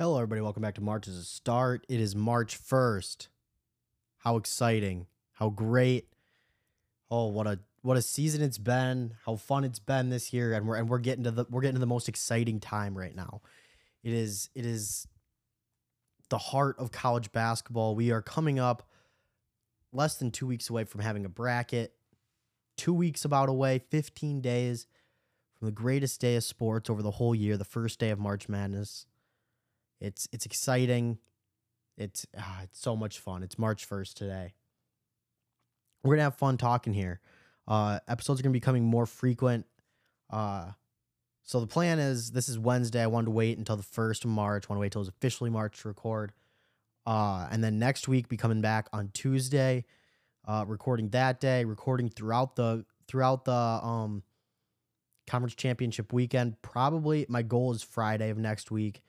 Hello, everybody. Welcome back to March as a Start. It is March 1st. How exciting. How great. Oh, what a what a season it's been. How fun it's been this year. And we're and we're getting to the we're getting to the most exciting time right now. It is it is the heart of college basketball. We are coming up less than two weeks away from having a bracket. Two weeks about away, 15 days from the greatest day of sports over the whole year, the first day of March Madness. It's it's exciting. It's ah, it's so much fun. It's March first today. We're gonna have fun talking here. Uh, episodes are gonna be coming more frequent. Uh, so the plan is this is Wednesday. I wanted to wait until the first of March. Want to wait until it's officially March to record. Uh, and then next week be coming back on Tuesday, uh, recording that day, recording throughout the throughout the um conference championship weekend. Probably my goal is Friday of next week.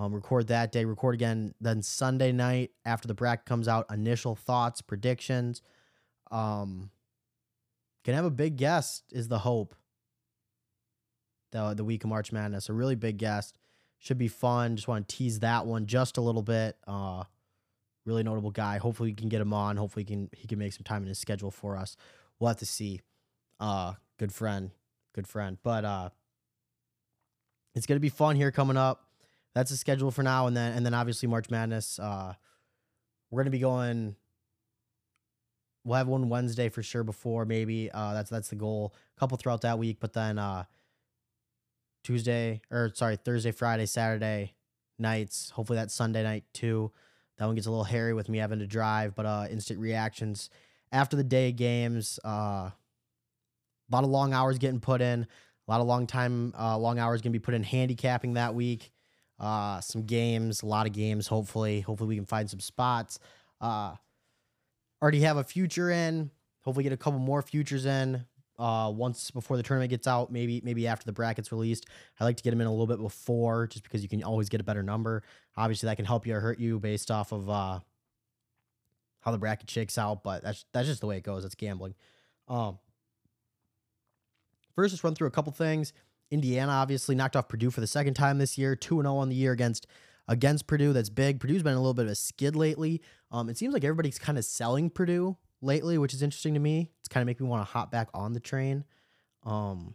Um, record that day, record again then Sunday night after the bracket comes out. Initial thoughts, predictions. Um, can have a big guest is the hope. The the week of March Madness, a really big guest should be fun. Just want to tease that one just a little bit. Uh, really notable guy. Hopefully we can get him on. Hopefully he can he can make some time in his schedule for us. We'll have to see. Uh, good friend, good friend. But uh, it's gonna be fun here coming up that's the schedule for now, and then and then obviously March Madness. Uh, we're gonna be going. We'll have one Wednesday for sure before maybe. Uh, that's that's the goal. A couple throughout that week, but then uh, Tuesday or sorry Thursday, Friday, Saturday nights. Hopefully that Sunday night too. That one gets a little hairy with me having to drive, but uh, instant reactions after the day games. Uh, a lot of long hours getting put in. A lot of long time, uh, long hours gonna be put in handicapping that week uh, some games, a lot of games. Hopefully, hopefully we can find some spots. Uh, already have a future in. Hopefully, get a couple more futures in. Uh, once before the tournament gets out, maybe maybe after the brackets released. I like to get them in a little bit before, just because you can always get a better number. Obviously, that can help you or hurt you based off of uh, how the bracket shakes out. But that's that's just the way it goes. It's gambling. Um, first, let's run through a couple things. Indiana obviously knocked off Purdue for the second time this year, 2 0 on the year against against Purdue. That's big. Purdue's been a little bit of a skid lately. Um, it seems like everybody's kind of selling Purdue lately, which is interesting to me. It's kind of making me want to hop back on the train. Um,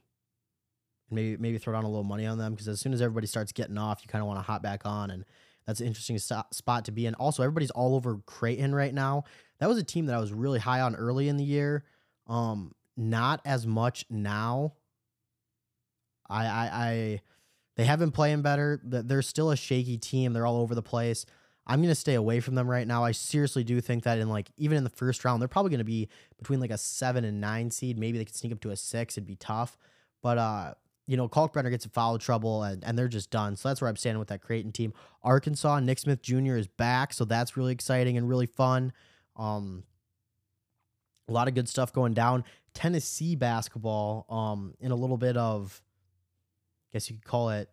maybe maybe throw down a little money on them because as soon as everybody starts getting off, you kind of want to hop back on, and that's an interesting spot to be in. Also, everybody's all over Creighton right now. That was a team that I was really high on early in the year. Um, not as much now. I, I, I they have been playing better. They're still a shaky team. They're all over the place. I'm gonna stay away from them right now. I seriously do think that in like even in the first round, they're probably gonna be between like a seven and nine seed. Maybe they could sneak up to a six. It'd be tough. But uh, you know, Kalkbrenner gets in foul trouble and, and they're just done. So that's where I'm standing with that Creighton team. Arkansas, Nick Smith Jr. is back, so that's really exciting and really fun. Um, a lot of good stuff going down. Tennessee basketball, um, in a little bit of guess you could call it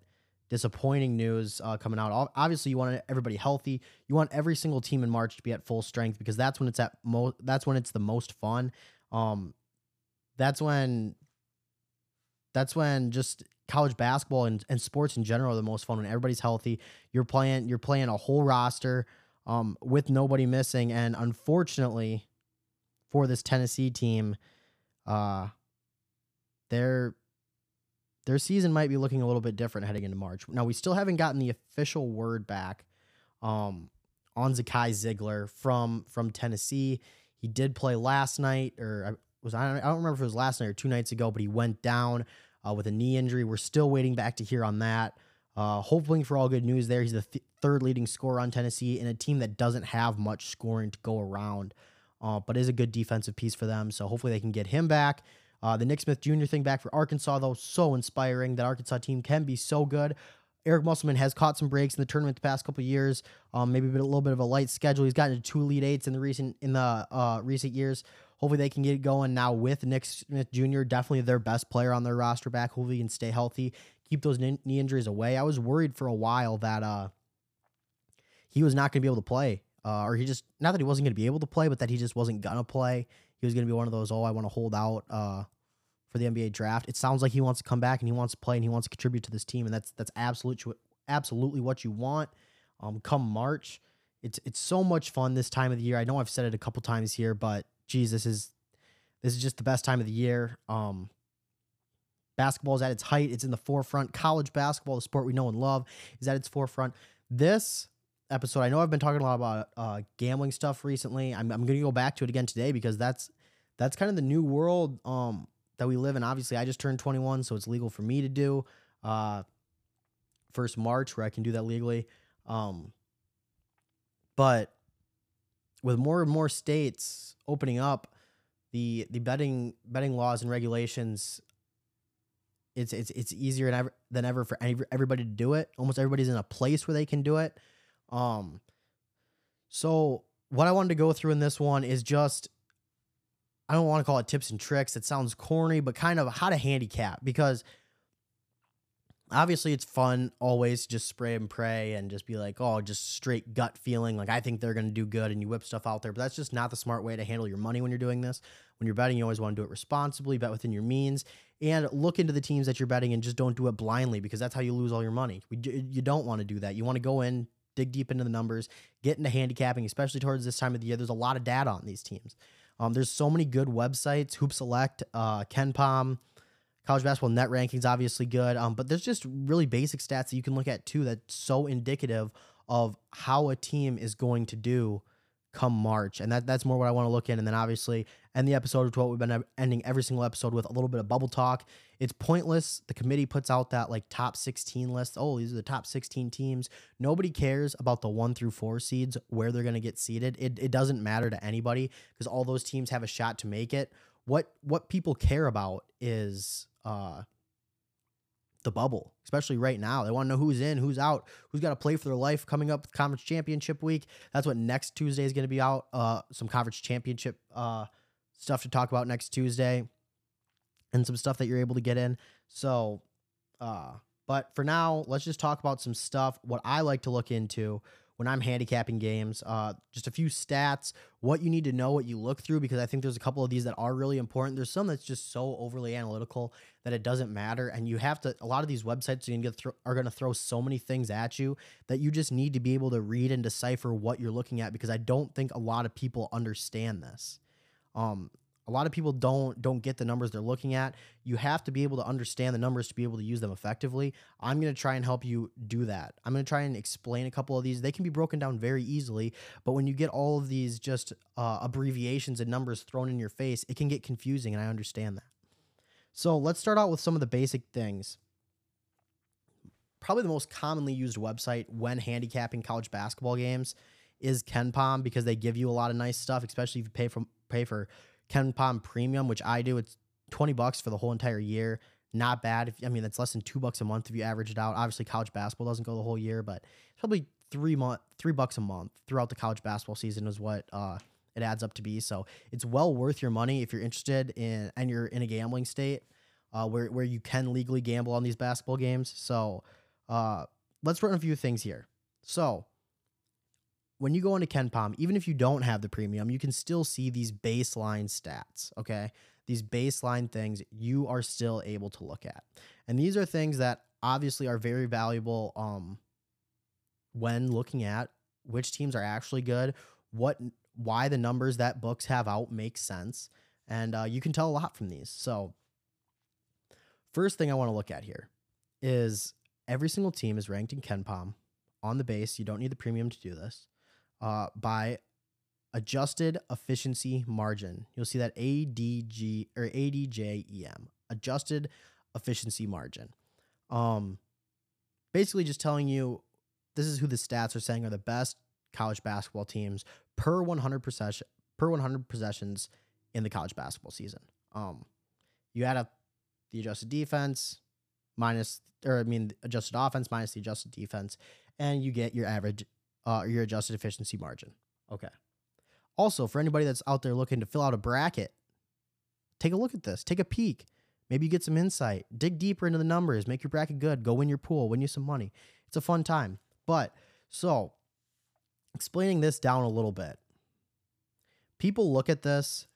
disappointing news uh, coming out. Obviously, you want everybody healthy. You want every single team in March to be at full strength because that's when it's at most. That's when it's the most fun. Um, that's when. That's when just college basketball and, and sports in general are the most fun when everybody's healthy. You're playing. You're playing a whole roster, um, with nobody missing. And unfortunately, for this Tennessee team, uh, they're their season might be looking a little bit different heading into March. Now we still haven't gotten the official word back um, on Zakai Zeigler from from Tennessee. He did play last night, or was I don't remember if it was last night or two nights ago, but he went down uh, with a knee injury. We're still waiting back to hear on that. Uh, hoping for all good news there. He's the th- third leading scorer on Tennessee in a team that doesn't have much scoring to go around, uh, but is a good defensive piece for them. So hopefully they can get him back. Uh, the Nick Smith Jr. thing back for Arkansas, though, so inspiring. That Arkansas team can be so good. Eric Musselman has caught some breaks in the tournament the past couple years. Um, maybe a, little bit of a light schedule. He's gotten to two Elite Eights in the recent in the uh, recent years. Hopefully they can get going now with Nick Smith Jr. Definitely their best player on their roster back. Hopefully he can stay healthy, keep those knee injuries away. I was worried for a while that uh, he was not going to be able to play, uh, or he just not that he wasn't going to be able to play, but that he just wasn't gonna play. He was going to be one of those. Oh, I want to hold out. Uh, for the NBA draft. It sounds like he wants to come back and he wants to play and he wants to contribute to this team, and that's that's absolute absolutely what you want. um, come March. It's it's so much fun this time of the year. I know I've said it a couple times here, but geez, this is this is just the best time of the year. Um, basketball is at its height. It's in the forefront. College basketball, the sport we know and love, is at its forefront. This episode, I know I've been talking a lot about uh, gambling stuff recently. I'm, I'm going to go back to it again today because that's that's kind of the new world um, that we live in. Obviously, I just turned 21, so it's legal for me to do. Uh, first March, where I can do that legally. Um, but with more and more states opening up, the the betting betting laws and regulations, it's it's it's easier than ever, than ever for everybody to do it. Almost everybody's in a place where they can do it. Um, so what I wanted to go through in this one is just I don't want to call it tips and tricks. It sounds corny, but kind of how to handicap because obviously it's fun always just spray and pray and just be like, oh, just straight gut feeling. Like I think they're going to do good and you whip stuff out there. But that's just not the smart way to handle your money when you're doing this. When you're betting, you always want to do it responsibly, bet within your means, and look into the teams that you're betting and just don't do it blindly because that's how you lose all your money. We, You don't want to do that. You want to go in, dig deep into the numbers, get into handicapping, especially towards this time of the year. There's a lot of data on these teams. Um, there's so many good websites, Hoop Select, uh, KenPom, College basketball net rankings obviously good, um, but there's just really basic stats that you can look at too that's so indicative of how a team is going to do come March, and that that's more what I want to look in. And then obviously end the episode with what we've been ending every single episode with a little bit of bubble talk. It's pointless. The committee puts out that like top 16 list. Oh, these are the top 16 teams. Nobody cares about the one through four seeds where they're going to get seeded. It it doesn't matter to anybody because all those teams have a shot to make it. What what people care about is uh, the bubble, especially right now. They want to know who's in, who's out, who's got to play for their life coming up with conference championship week. That's what next Tuesday is going to be out. Uh, some conference championship uh, stuff to talk about next Tuesday, and some stuff that you're able to get in. So, uh, but for now, let's just talk about some stuff. What I like to look into when I'm handicapping games. Uh, just a few stats, what you need to know, what you look through, because I think there's a couple of these that are really important. There's some that's just so overly analytical that it doesn't matter, and you have to. A lot of these websites are going to throw so many things at you that you just need to be able to read and decipher what you're looking at. Because I don't think a lot of people understand this. Um, a lot of people don't don't get the numbers they're looking at. You have to be able to understand the numbers to be able to use them effectively. I'm going to try and help you do that. I'm going to try and explain a couple of these. They can be broken down very easily but when you get all of these just uh, abbreviations and numbers thrown in your face it can get confusing and i understand that. So let's start out with some of the basic things. Probably the most commonly used website when handicapping college basketball games is KenPom because they give you a lot of nice stuff, especially if you pay for pay for KenPom Premium, which I do. It's 20 bucks for the whole entire year. Not bad. If I mean, that's less than two bucks a month if you average it out. Obviously, college basketball doesn't go the whole year, but probably three month, three bucks a month throughout the college basketball season is what uh, it adds up to be. So it's well worth your money if you're interested in and you're in a gambling state uh, where where you can legally gamble on these basketball games. So uh, let's run a few things here. So when you go into KenPom, even if you don't have the premium, you can still see these baseline stats, okay? These baseline things you are still able to look at. And these are things that obviously are very valuable um, when looking at which teams are actually good, what why the numbers that books have out make sense, and uh, you can tell a lot from these. So, first thing I want to look at here is every single team is ranked in KenPom on the base. You don't need the premium to do this uh, by adjusted efficiency margin. You'll see that ADG or ADJEM, adjusted efficiency margin. Um, basically, just telling you this is who the stats are saying are the best college basketball teams per 100 possession per 100 possessions in the college basketball season. Um, you add up the adjusted defense minus, or I mean, adjusted offense minus the adjusted defense, and you get your average uh, your adjusted efficiency margin. Okay. Also, for anybody that's out there looking to fill out a bracket, take a look at this. Take a peek. Maybe you get some insight. Dig deeper into the numbers. Make your bracket good. Go win your pool. Win you some money. It's a fun time. But so, explaining this down a little bit, people look at this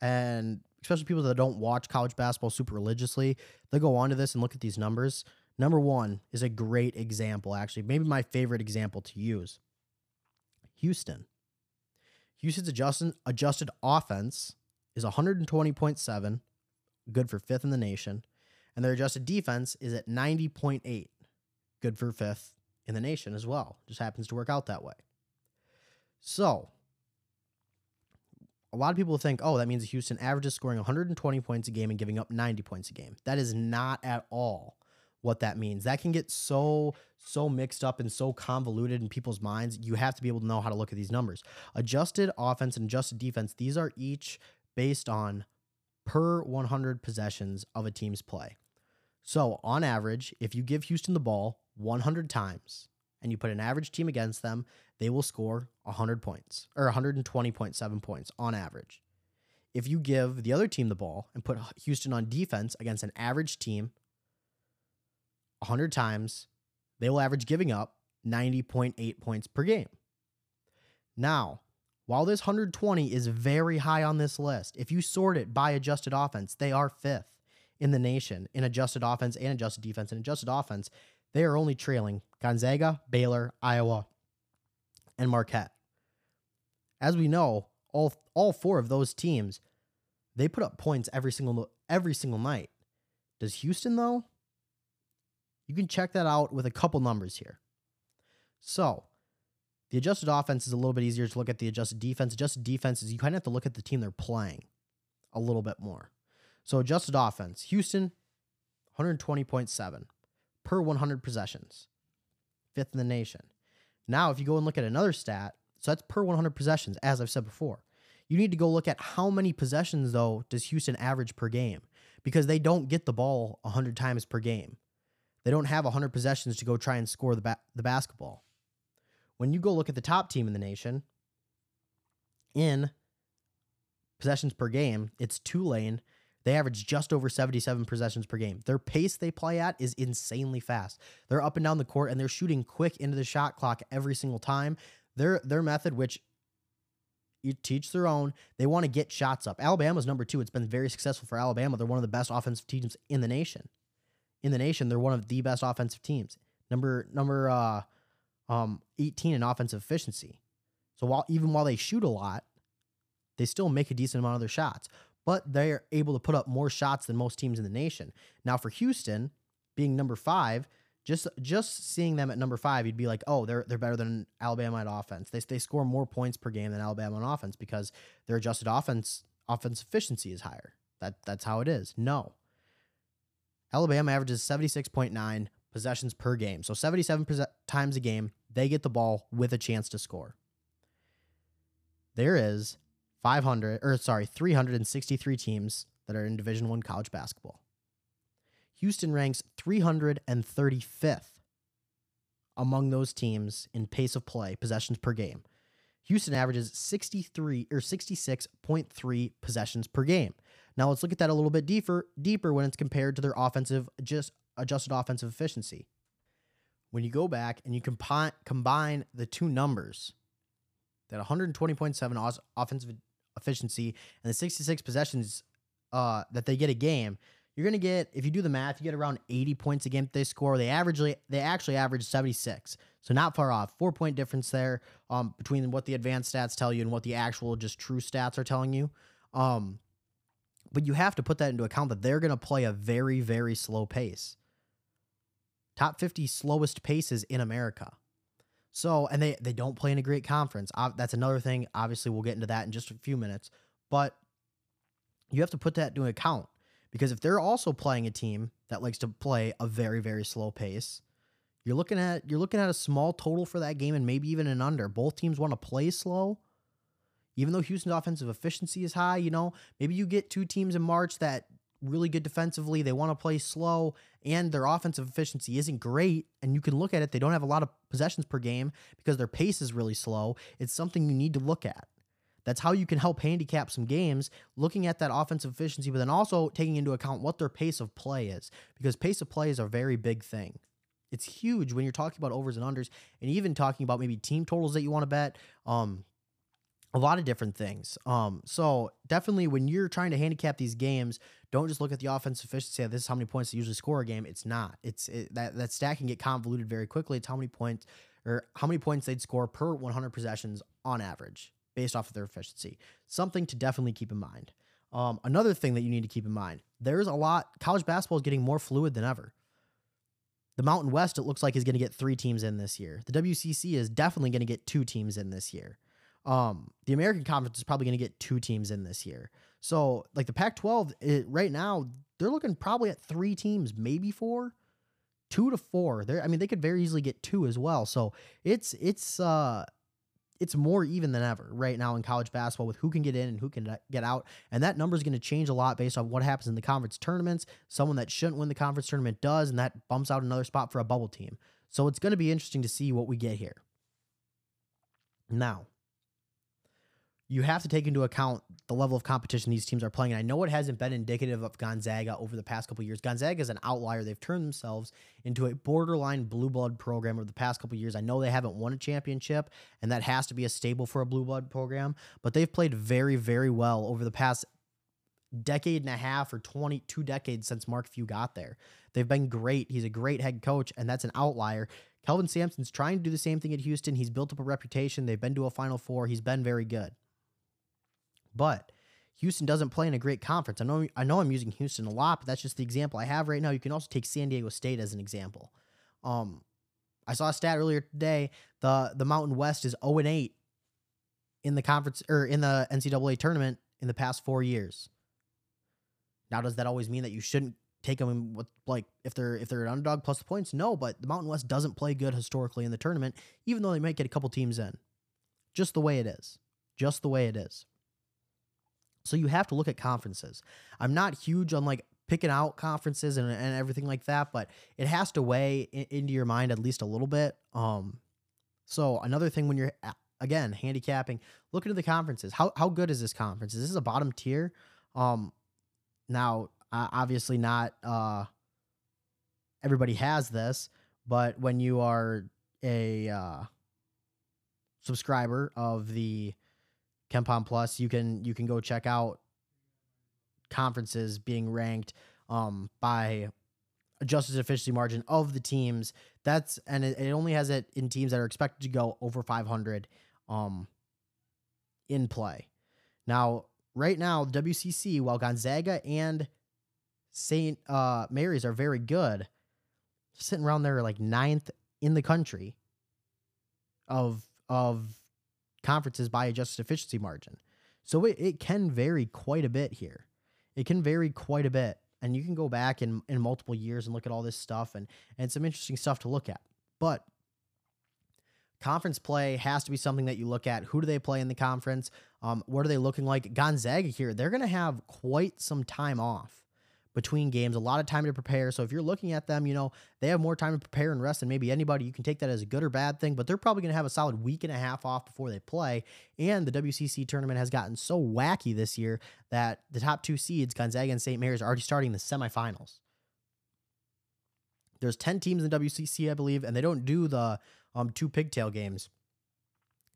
and especially people that don't watch college basketball super religiously, they go onto this and look at these numbers. Number one is a great example, actually, maybe my favorite example to use. Houston. Houston's adjusted, adjusted offense is 120.7, good for fifth in the nation. And their adjusted defense is at 90.8, good for fifth in the nation as well. Just happens to work out that way. So, a lot of people think, oh, that means Houston averages scoring 120 points a game and giving up 90 points a game. That is not at all what that means. That can get so so mixed up and so convoluted in people's minds. You have to be able to know how to look at these numbers. Adjusted offense and adjusted defense, these are each based on per 100 possessions of a team's play. So, on average, if you give Houston the ball 100 times and you put an average team against them, they will score 100 points or 120.7 points on average. If you give the other team the ball and put Houston on defense against an average team 100 times, they will average giving up 90.8 points per game. Now, while this 120 is very high on this list, if you sort it by adjusted offense, they are fifth in the nation in adjusted offense and adjusted defense. And adjusted offense, they are only trailing Gonzaga, Baylor, Iowa, and Marquette. As we know, all all four of those teams, they put up points every single every single night. Does Houston though? You can check that out with a couple numbers here. So, the adjusted offense is a little bit easier to look at the adjusted defense. Adjusted defense is you kind of have to look at the team they're playing a little bit more. So, adjusted offense, Houston, 120.7 per 100 possessions, fifth in the nation. Now, if you go and look at another stat, so that's per 100 possessions, as I've said before. You need to go look at how many possessions, though, does Houston average per game? Because they don't get the ball 100 times per game. They don't have 100 possessions to go try and score the, ba- the basketball. When you go look at the top team in the nation, in possessions per game, it's Tulane. They average just over 77 possessions per game. Their pace they play at is insanely fast. They're up and down the court and they're shooting quick into the shot clock every single time. Their their method, which you teach their own, they want to get shots up. Alabama's number two. It's been very successful for Alabama. They're one of the best offensive teams in the nation in the nation. They're one of the best offensive teams. Number number uh, um, 18 in offensive efficiency. So while even while they shoot a lot, they still make a decent amount of their shots. But they're able to put up more shots than most teams in the nation. Now for Houston, being number five, just just seeing them at number five, you'd be like, oh, they're they're better than Alabama at offense. They they score more points per game than Alabama on offense because their adjusted offense offense efficiency is higher. That that's how it is. No, Alabama averages 76.9 possessions per game. So 77 times a game, they get the ball with a chance to score. There is 500 or sorry, 363 teams that are in Division 1 college basketball. Houston ranks 335th among those teams in pace of play, possessions per game. Houston averages 63 or 66.3 possessions per game. Now let's look at that a little bit deeper deeper when it's compared to their offensive just adjusted offensive efficiency. When you go back and you combine combine the two numbers, that 120.7 offensive efficiency and the 66 possessions uh, that they get a game, you're gonna get if you do the math, you get around 80 points a game they score. They averagely they actually average 76, so not far off. Four point difference there um, between what the advanced stats tell you and what the actual just true stats are telling you. Um, but you have to put that into account that they're going to play a very, very slow pace. Top 50 slowest paces in America. So, and they, they don't play in a great conference. That's another thing. Obviously, we'll get into that in just a few minutes. But you have to put that into account because if they're also playing a team that likes to play a very, very slow pace, you're looking at you're looking at a small total for that game and maybe even an under. Both teams want to play slow even though Houston's offensive efficiency is high, you know, maybe you get two teams in March that really good defensively, they want to play slow, and their offensive efficiency isn't great. And you can look at it, they don't have a lot of possessions per game because their pace is really slow. It's something you need to look at. That's how you can help handicap some games, looking at that offensive efficiency, but then also taking into account what their pace of play is, because pace of play is a very big thing. It's huge when you're talking about overs and unders, and even talking about maybe team totals that you want to bet. Um, a lot of different things. Um, so definitely when you're trying to handicap these games, don't just look at the offensive efficiency. This is how many points they usually score a game. It's not. It's it, that that stat can get convoluted very quickly. It's how many points or how many points they'd score per 100 possessions on average based off of their efficiency. Something to definitely keep in mind. Um, another thing that you need to keep in mind: there's a lot. College basketball is getting more fluid than ever. The Mountain West, it looks like, is going to get three teams in this year. The WCC is definitely going to get two teams in this year. Um, the American Conference is probably going to get two teams in this year. So, like the Pac 12, right now, they're looking probably at three teams, maybe four, two to four. There, I mean, they could very easily get two as well. So it's it's uh it's more even than ever right now in college basketball with who can get in and who can get out. And that number is going to change a lot based on what happens in the conference tournaments. Someone that shouldn't win the conference tournament does, and that bumps out another spot for a bubble team. So it's going to be interesting to see what we get here. Now, you have to take into account the level of competition these teams are playing. And I know it hasn't been indicative of Gonzaga over the past couple years. Gonzaga is an outlier. They've turned themselves into a borderline blue blood program over the past couple years. I know they haven't won a championship, and that has to be a stable for a blue blood program, but they've played very, very well over the past decade and a half or 22 decades since Mark Few got there. They've been great. He's a great head coach, and that's an outlier. Kelvin Sampson's trying to do the same thing at Houston. He's built up a reputation. They've been to a Final Four. He's been very good. But Houston doesn't play in a great conference. I know I know I'm using Houston a lot, but that's just the example I have right now. You can also take San Diego State as an example. Um, I saw a stat earlier today. The the Mountain West is 0 and 8 in the conference or in the NCAA tournament in the past four years. Now, does that always mean that you shouldn't take them with like if they're if they're an underdog plus the points? No, but the Mountain West doesn't play good historically in the tournament, even though they might get a couple teams in. Just the way it is. Just the way it is. So you have to look at conferences. I'm not huge on like picking out conferences and, and everything like that, but it has to weigh in, into your mind at least a little bit. Um, so another thing when you're again handicapping, look into the conferences. How how good is this conference? Is this a bottom tier? Um, now obviously not uh, everybody has this, but when you are a uh, subscriber of the KenPom Plus, you can you can go check out conferences being ranked um, by adjusted efficiency margin of the teams. That's and it, it, only has it in teams that are expected to go over 500 um, in play. Now, right now, WCC, while Gonzaga and St. Uh, Mary's are very good, sitting around there like ninth in the country of of conferences by adjusted efficiency margin. So it, it can vary quite a bit here. It can vary quite a bit. And you can go back in, in multiple years and look at all this stuff and, and some interesting stuff to look at. But conference play has to be something that you look at. Who do they play in the conference? Um, what are they looking like? Gonzaga here, they're going to have quite some time off between games, a lot of time to prepare. So if you're looking at them, you know, they have more time to prepare and rest than maybe anybody. You can take that as a good or bad thing, but they're probably going to have a solid week and a half off before they play. And the WCC tournament has gotten so wacky this year that the top two seeds, Gonzaga and St. Mary's, are already starting the semifinals. There's 10 teams in WCC, I believe, and they don't do the um, two pigtail games.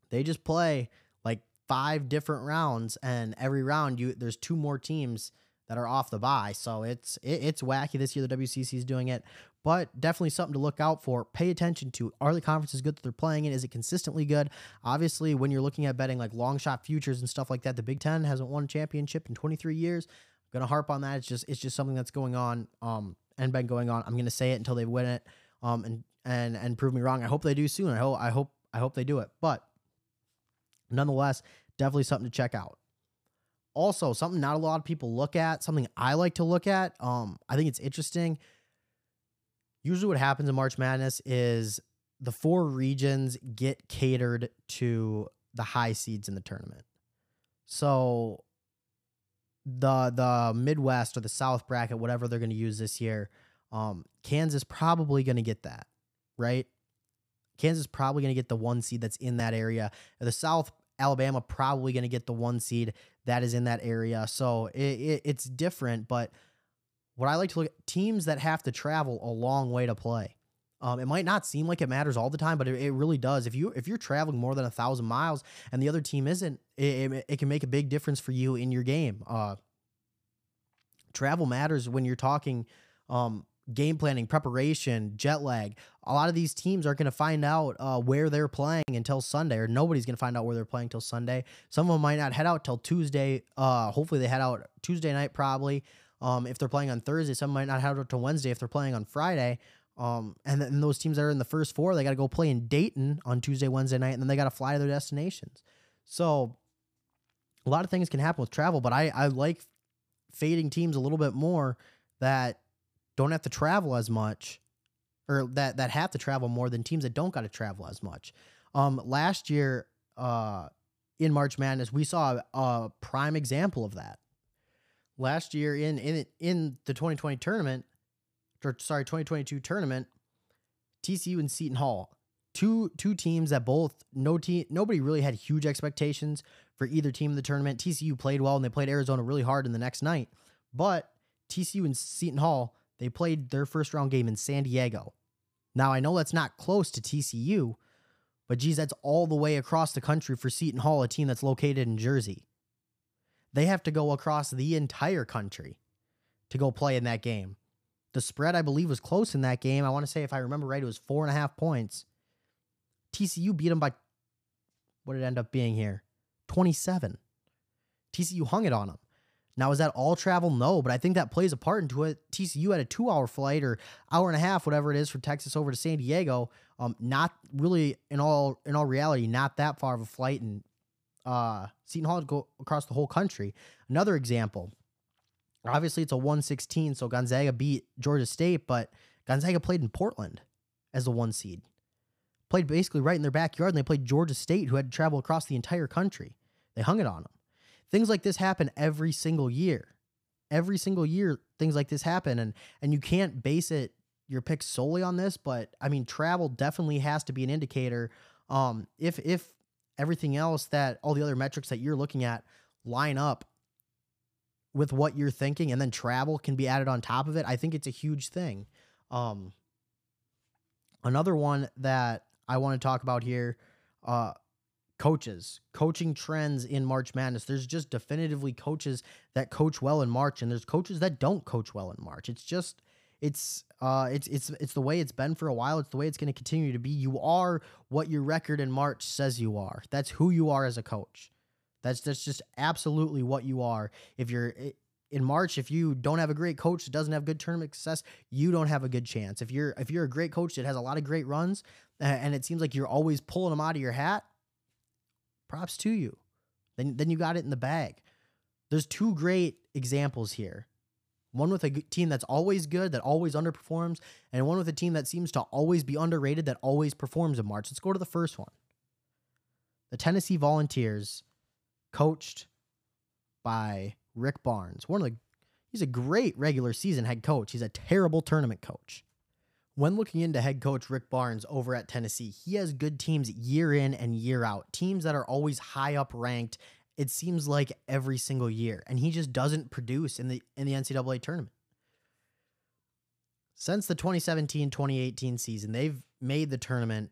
They just play like five different rounds, and every round you there's two more teams that are off the bye. So it's it, it's wacky this year. The WCC is doing it, but definitely something to look out for. Pay attention to are the conferences good that they're playing in? Is it consistently good? Obviously, when you're looking at betting like long shot futures and stuff like that, the Big Ten hasn't won a championship in 23 years. I'm gonna harp on that. It's just it's just something that's going on um and been going on. I'm gonna say it until they win it um and and and prove me wrong. I hope they do soon. I hope I hope I hope they do it. But nonetheless, definitely something to check out also something not a lot of people look at, something I like to look at. Um, I think it's interesting. Usually, what happens in March Madness is the four regions get catered to the high seeds in the tournament. So the the Midwest or the South bracket, whatever they're going to use this year, um, Kansas probably going to get that, right? Kansas probably going to get the one seed that's in that area. The South Alabama probably going to get the one seed that is in that area. So it, it, it's different, but what I like to look at teams that have to travel a long way to play. Um, it might not seem like it matters all the time, but it, it really does. If you if you're traveling more than a thousand miles and the other team isn't, it, it, it can make a big difference for you in your game. Uh, travel matters when you're talking um, game planning, preparation, jet lag. A lot of these teams aren't going to find out uh, where they're playing until Sunday, or nobody's going to find out where they're playing until Sunday. Some of them might not head out till Tuesday. Uh, hopefully, they head out Tuesday night, probably. Um, if they're playing on Thursday, some might not head out till Wednesday if they're playing on Friday. Um, and then those teams that are in the first four, they got to go play in Dayton on Tuesday, Wednesday night, and then they got to fly to their destinations. So a lot of things can happen with travel, but I, I like fading teams a little bit more that don't have to travel as much or that that have to travel more than teams that don't got to travel as much. Um, last year, uh, in March Madness, we saw a, a prime example of that. Last year in in in the 2020 tournament, or sorry, 2022 tournament, TCU and Seton Hall, two two teams that both no team nobody really had huge expectations for either team in the tournament. TCU played well and they played Arizona really hard in the next night, but TCU and Seton Hall they played their first round game in San Diego. Now, I know that's not close to TCU, but geez, that's all the way across the country for Seton Hall, a team that's located in Jersey. They have to go across the entire country to go play in that game. The spread, I believe, was close in that game. I want to say, if I remember right, it was four and a half points. TCU beat them by what did it end up being here? 27. TCU hung it on them. Now, is that all travel? No, but I think that plays a part into it. TCU had a two hour flight or hour and a half, whatever it is, from Texas over to San Diego. Um, not really in all in all reality, not that far of a flight, and uh, Seton Hall go across the whole country. Another example. Obviously, it's a 116, so Gonzaga beat Georgia State, but Gonzaga played in Portland as the one seed. Played basically right in their backyard, and they played Georgia State, who had to travel across the entire country. They hung it on them. Things like this happen every single year. Every single year, things like this happen, and and you can't base it your pick solely on this. But I mean, travel definitely has to be an indicator. Um, if if everything else that all the other metrics that you're looking at line up with what you're thinking, and then travel can be added on top of it, I think it's a huge thing. Um, another one that I want to talk about here, uh, coaches, coaching trends in March Madness. There's just definitively coaches that coach well in March, and there's coaches that don't coach well in March. It's just it's uh it's it's it's the way it's been for a while. It's the way it's going to continue to be. You are what your record in March says you are. That's who you are as a coach. That's that's just absolutely what you are. If you're in March, if you don't have a great coach that doesn't have good tournament success, you don't have a good chance. If you're if you're a great coach that has a lot of great runs and it seems like you're always pulling them out of your hat, props to you. Then then you got it in the bag. There's two great examples here. One with a team that's always good, that always underperforms, and one with a team that seems to always be underrated, that always performs in March. Let's go to the first one. The Tennessee Volunteers, coached by Rick Barnes. One of the he's a great regular season head coach. He's a terrible tournament coach. When looking into head coach Rick Barnes over at Tennessee, he has good teams year in and year out, teams that are always high up ranked. It seems like every single year, and he just doesn't produce in the in the NCAA tournament. Since the 2017-2018 season, they've made the tournament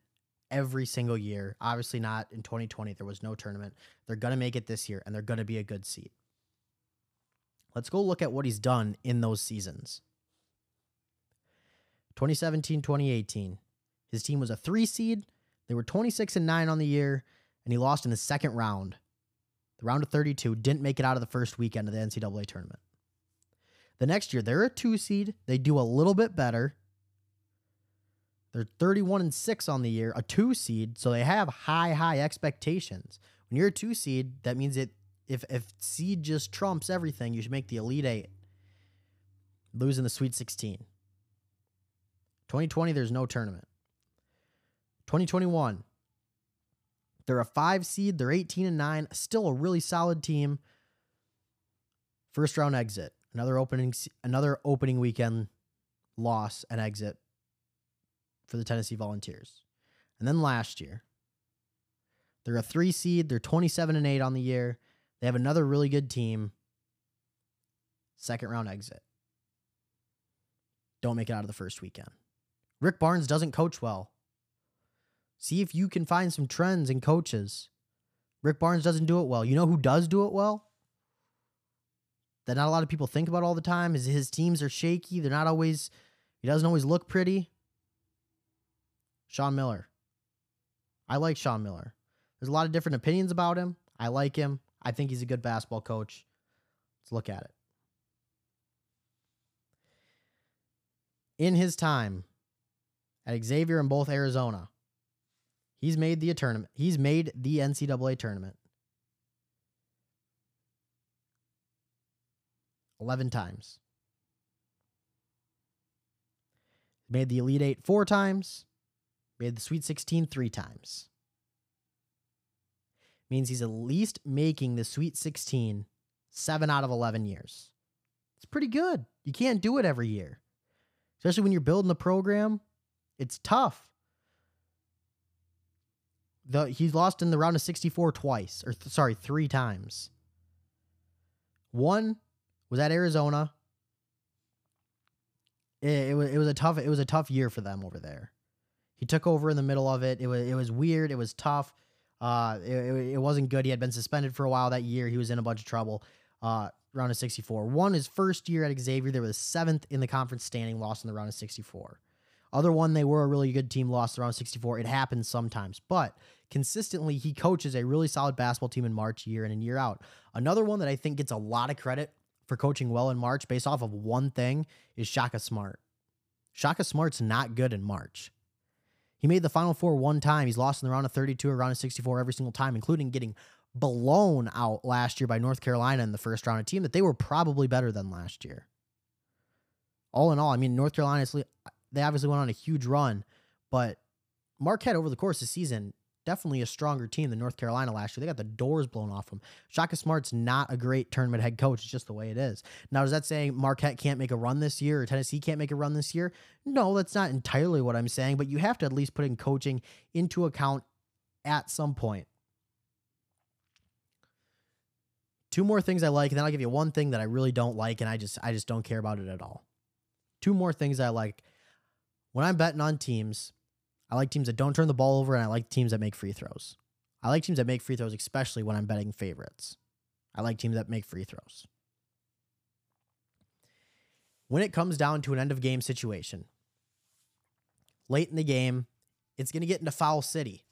every single year. Obviously not in 2020, there was no tournament. They're going to make it this year and they're going to be a good seed. Let's go look at what he's done in those seasons. 2017 2018. His team was a three seed. They were 26 and 9 on the year, and he lost in the second round. The round of 32 didn't make it out of the first weekend of the NCAA tournament. The next year, they're a two seed. They do a little bit better. They're 31 and 6 on the year, a two seed, so they have high, high expectations. When you're a two seed, that means it if if seed just trumps everything, you should make the Elite Eight. Losing the Sweet 16. 2020, there's no tournament. 2021, they're a five seed. They're 18 and nine. Still a really solid team. First round exit. Another opening. Another opening weekend loss and exit for the Tennessee Volunteers. And then last year, they're a three seed. They're 27 and eight on the year. They have another really good team. Second round exit. Don't make it out of the first weekend. Rick Barnes doesn't coach well. See if you can find some trends in coaches. Rick Barnes doesn't do it well. You know who does do it well? That not a lot of people think about all the time is his teams are shaky. They're not always, he doesn't always look pretty. Sean Miller. I like Sean Miller. There's a lot of different opinions about him. I like him. I think he's a good basketball coach. Let's look at it. In his time at Xavier in both Arizona, he's made the tournament. He's made the NCAA tournament 11 times. Made the Elite Eight four times. Made the Sweet 16 three times. Means he's at least making the Sweet 16 seven out of 11 years. It's pretty good. You can't do it every year, especially when you're building a program. It's tough. The, he's lost in the round of 64 twice, or th- sorry, three times. One was at Arizona. It, it, was it was a tough it was a tough year for them over there. He took over in the middle of it. It was it was weird. It was tough. Uh, it, it wasn't good. He had been suspended for a while that year. He was in a bunch of trouble. Uh, round of 64. Won his first year at Xavier. They were the seventh in the conference standing, lost in the round of 64. Other one, they were a really good team, lost around 64. It happens sometimes, but consistently, he coaches a really solid basketball team in March, year in and year out. Another one that I think gets a lot of credit for coaching well in March based off of one thing is Shaka Smart. Shaka Smart's not good in March. He made the Final Four one time. He's lost in the round of 32 or round of 64 every single time, including getting blown out last year by North Carolina in the first round, a team that they were probably better than last year. All in all, I mean, North Carolina, they obviously went on a huge run, but Marquette over the course of the season, definitely a stronger team than North Carolina last year. They got the doors blown off them. Shaka Smart's not a great tournament head coach. It's just the way it is. Now, does that say Marquette can't make a run this year or Tennessee can't make a run this year? No, that's not entirely what I'm saying, but you have to at least put in coaching into account at some point. Two more things I like, and then I'll give you one thing that I really don't like, and I just I just don't care about it at all. Two more things I like. When I'm betting on teams, I like teams that don't turn the ball over, and I like teams that make free throws. I like teams that make free throws, especially when I'm betting favorites. I like teams that make free throws. When it comes down to an end of game situation, late in the game, it's going to get into foul city.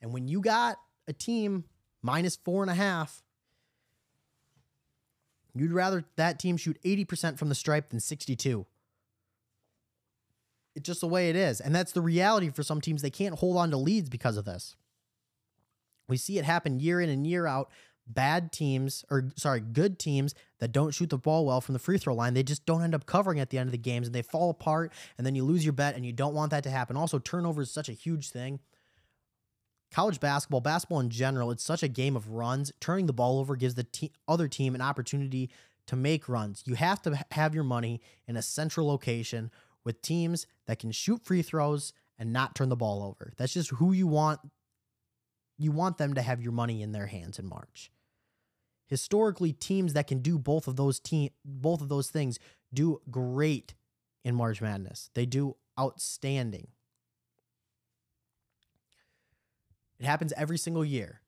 And when you got a team minus four and a half You'd rather that team shoot 80% from the stripe than 62. It's just the way it is. And that's the reality for some teams. They can't hold on to leads because of this. We see it happen year in and year out. Bad teams, or sorry, good teams that don't shoot the ball well from the free throw line, they just don't end up covering at the end of the games and they fall apart and then you lose your bet and you don't want that to happen. Also, turnover is such a huge thing college basketball, basketball in general, it's such a game of runs. Turning the ball over gives the te- other team an opportunity to make runs. You have to have your money in a central location with teams that can shoot free throws and not turn the ball over. That's just who you want. You want them to have your money in their hands in March. Historically, teams that can do both of those team both of those things do great in March Madness. They do outstanding. It happens every single year.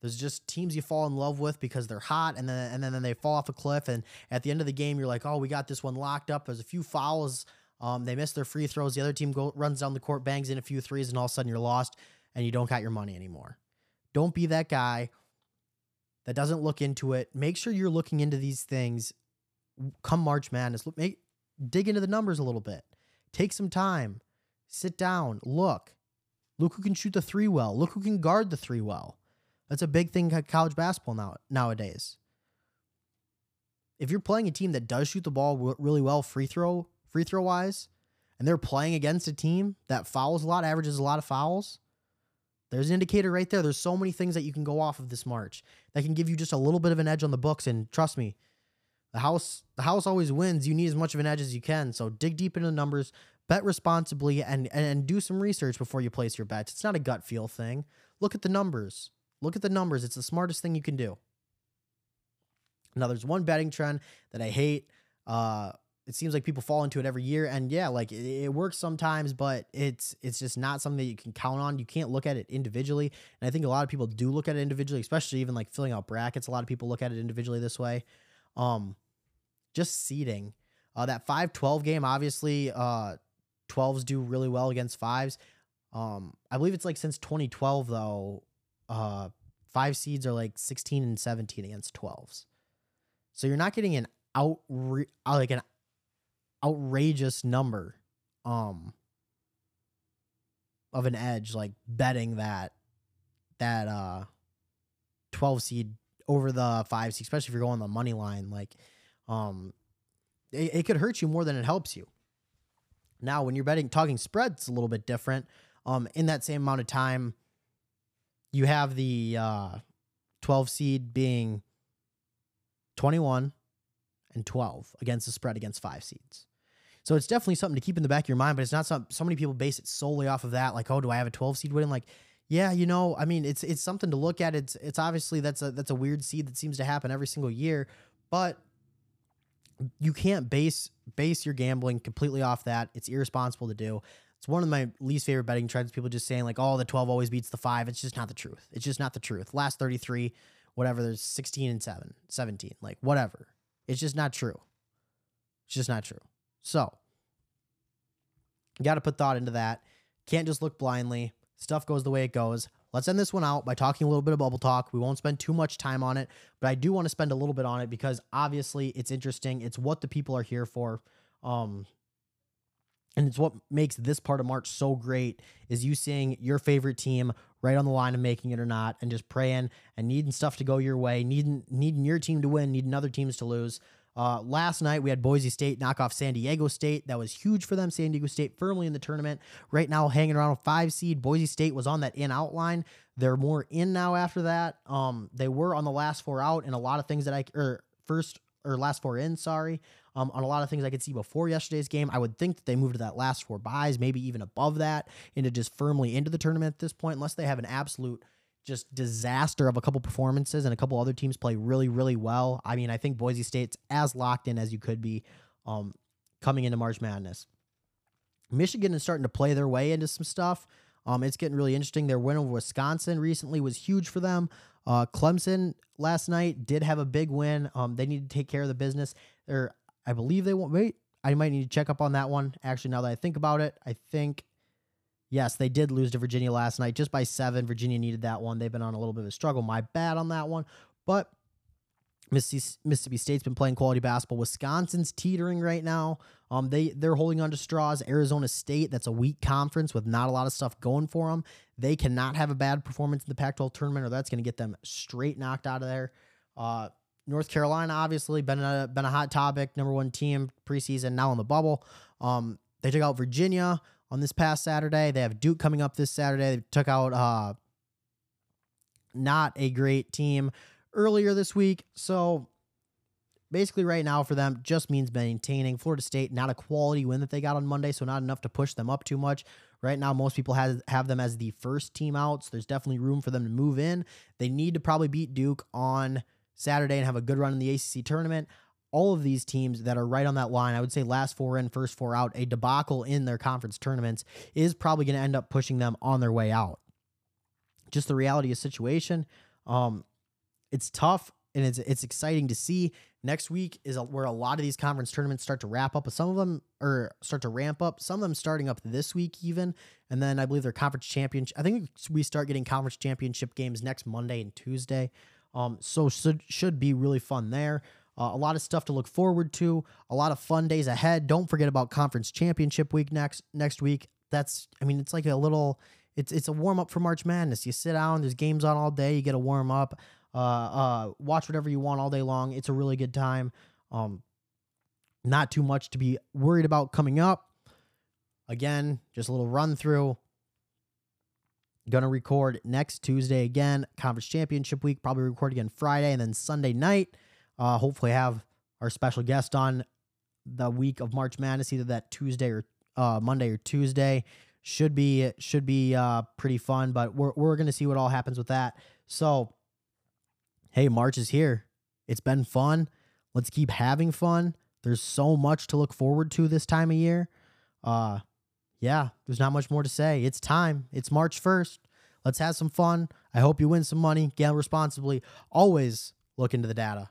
There's just teams you fall in love with because they're hot, and then and then they fall off a cliff. And at the end of the game, you're like, oh, we got this one locked up. There's a few fouls. Um, they miss their free throws. The other team go, runs down the court, bangs in a few threes, and all of a sudden you're lost, and you don't got your money anymore. Don't be that guy that doesn't look into it. Make sure you're looking into these things. Come March Madness, make dig into the numbers a little bit. Take some time. Sit down. Look. Look who can shoot the three well. Look who can guard the three well. That's a big thing in college basketball now nowadays. If you're playing a team that does shoot the ball really well free throw free throw wise, and they're playing against a team that fouls a lot, averages a lot of fouls, there's an indicator right there. There's so many things that you can go off of this March that can give you just a little bit of an edge on the books. And trust me, the house the house always wins. You need as much of an edge as you can. So dig deep into the numbers, bet responsibly and and do some research before you place your bets. It's not a gut feel thing. Look at the numbers. Look at the numbers. It's the smartest thing you can do. Now, there's one betting trend that I hate. Uh, it seems like people fall into it every year, and yeah, like it, it, works sometimes, but it's it's just not something that you can count on. You can't look at it individually, and I think a lot of people do look at it individually, especially even like filling out brackets. A lot of people look at it individually this way. Um, just seeding. Uh, that 5-12 game, obviously, uh, 12s do really well against fives. Um, I believe it's like since 2012 though, uh, five seeds are like 16 and 17 against 12s. So you're not getting an out uh, like an outrageous number um of an edge like betting that that uh 12 seed over the 5 seed especially if you're going the money line like um it, it could hurt you more than it helps you now when you're betting talking spreads a little bit different um in that same amount of time you have the uh 12 seed being 21 and 12 against the spread against five seeds. So it's definitely something to keep in the back of your mind, but it's not some so many people base it solely off of that. Like, oh, do I have a 12 seed win? Like, yeah, you know, I mean, it's it's something to look at. It's it's obviously that's a that's a weird seed that seems to happen every single year, but you can't base base your gambling completely off that. It's irresponsible to do. It's one of my least favorite betting trends. People just saying like, "Oh, the 12 always beats the 5." It's just not the truth. It's just not the truth. Last 33, whatever, there's 16 and 7, 17, like whatever. It's just not true. It's just not true. So, you got to put thought into that. Can't just look blindly. Stuff goes the way it goes. Let's end this one out by talking a little bit of bubble talk. We won't spend too much time on it, but I do want to spend a little bit on it because obviously it's interesting. It's what the people are here for. Um, and it's what makes this part of March so great is you seeing your favorite team right on the line of making it or not, and just praying and needing stuff to go your way, needing needing your team to win, needing other teams to lose. Uh, last night we had Boise State knock off San Diego State. That was huge for them. San Diego State firmly in the tournament right now, hanging around a five seed. Boise State was on that in out line. They're more in now after that. Um, they were on the last four out, and a lot of things that I or first or last four in. Sorry, um, on a lot of things I could see before yesterday's game. I would think that they moved to that last four byes, maybe even above that, into just firmly into the tournament at this point, unless they have an absolute just disaster of a couple performances and a couple other teams play really, really well. I mean, I think Boise State's as locked in as you could be um, coming into March Madness. Michigan is starting to play their way into some stuff. Um, it's getting really interesting. Their win over Wisconsin recently was huge for them. Uh, Clemson last night did have a big win. Um, they need to take care of the business. They're I believe they won't wait. I might need to check up on that one. Actually, now that I think about it, I think yes, they did lose to Virginia last night just by seven. Virginia needed that one. They've been on a little bit of a struggle. My bad on that one. But Mississippi State's been playing quality basketball. Wisconsin's teetering right now. Um, they they're holding on to straws. Arizona State, that's a weak conference with not a lot of stuff going for them. They cannot have a bad performance in the Pac-12 tournament, or that's going to get them straight knocked out of there. Uh, North Carolina, obviously, been a been a hot topic. Number one team preseason, now in the bubble. Um, they took out Virginia on this past Saturday. They have Duke coming up this Saturday. They took out uh, not a great team earlier this week. So basically, right now for them, just means maintaining Florida State. Not a quality win that they got on Monday, so not enough to push them up too much. Right now, most people have have them as the first team out. So there's definitely room for them to move in. They need to probably beat Duke on Saturday and have a good run in the ACC tournament. All of these teams that are right on that line, I would say last four in, first four out, a debacle in their conference tournaments is probably going to end up pushing them on their way out. Just the reality of situation. Um, it's tough and it's it's exciting to see. Next week is a, where a lot of these conference tournaments start to wrap up. Some of them or start to ramp up. Some of them starting up this week even, and then I believe their conference championship. I think we start getting conference championship games next Monday and Tuesday. Um, so should should be really fun there. Uh, a lot of stuff to look forward to. A lot of fun days ahead. Don't forget about conference championship week next next week. That's I mean it's like a little it's it's a warm up for March Madness. You sit down, there's games on all day. You get a warm up. Uh, uh, watch whatever you want all day long. It's a really good time. Um, not too much to be worried about coming up. Again, just a little run through. Gonna record next Tuesday again, conference championship week. Probably record again Friday and then Sunday night. Uh, hopefully have our special guest on the week of March Madness, either that Tuesday or uh, Monday or Tuesday. Should be should be uh, pretty fun, but we're we're gonna see what all happens with that. So, hey, March is here. It's been fun. Let's keep having fun. There's so much to look forward to this time of year. Uh, yeah, there's not much more to say. It's time. It's March 1st. Let's have some fun. I hope you win some money. Gamble responsibly. Always look into the data.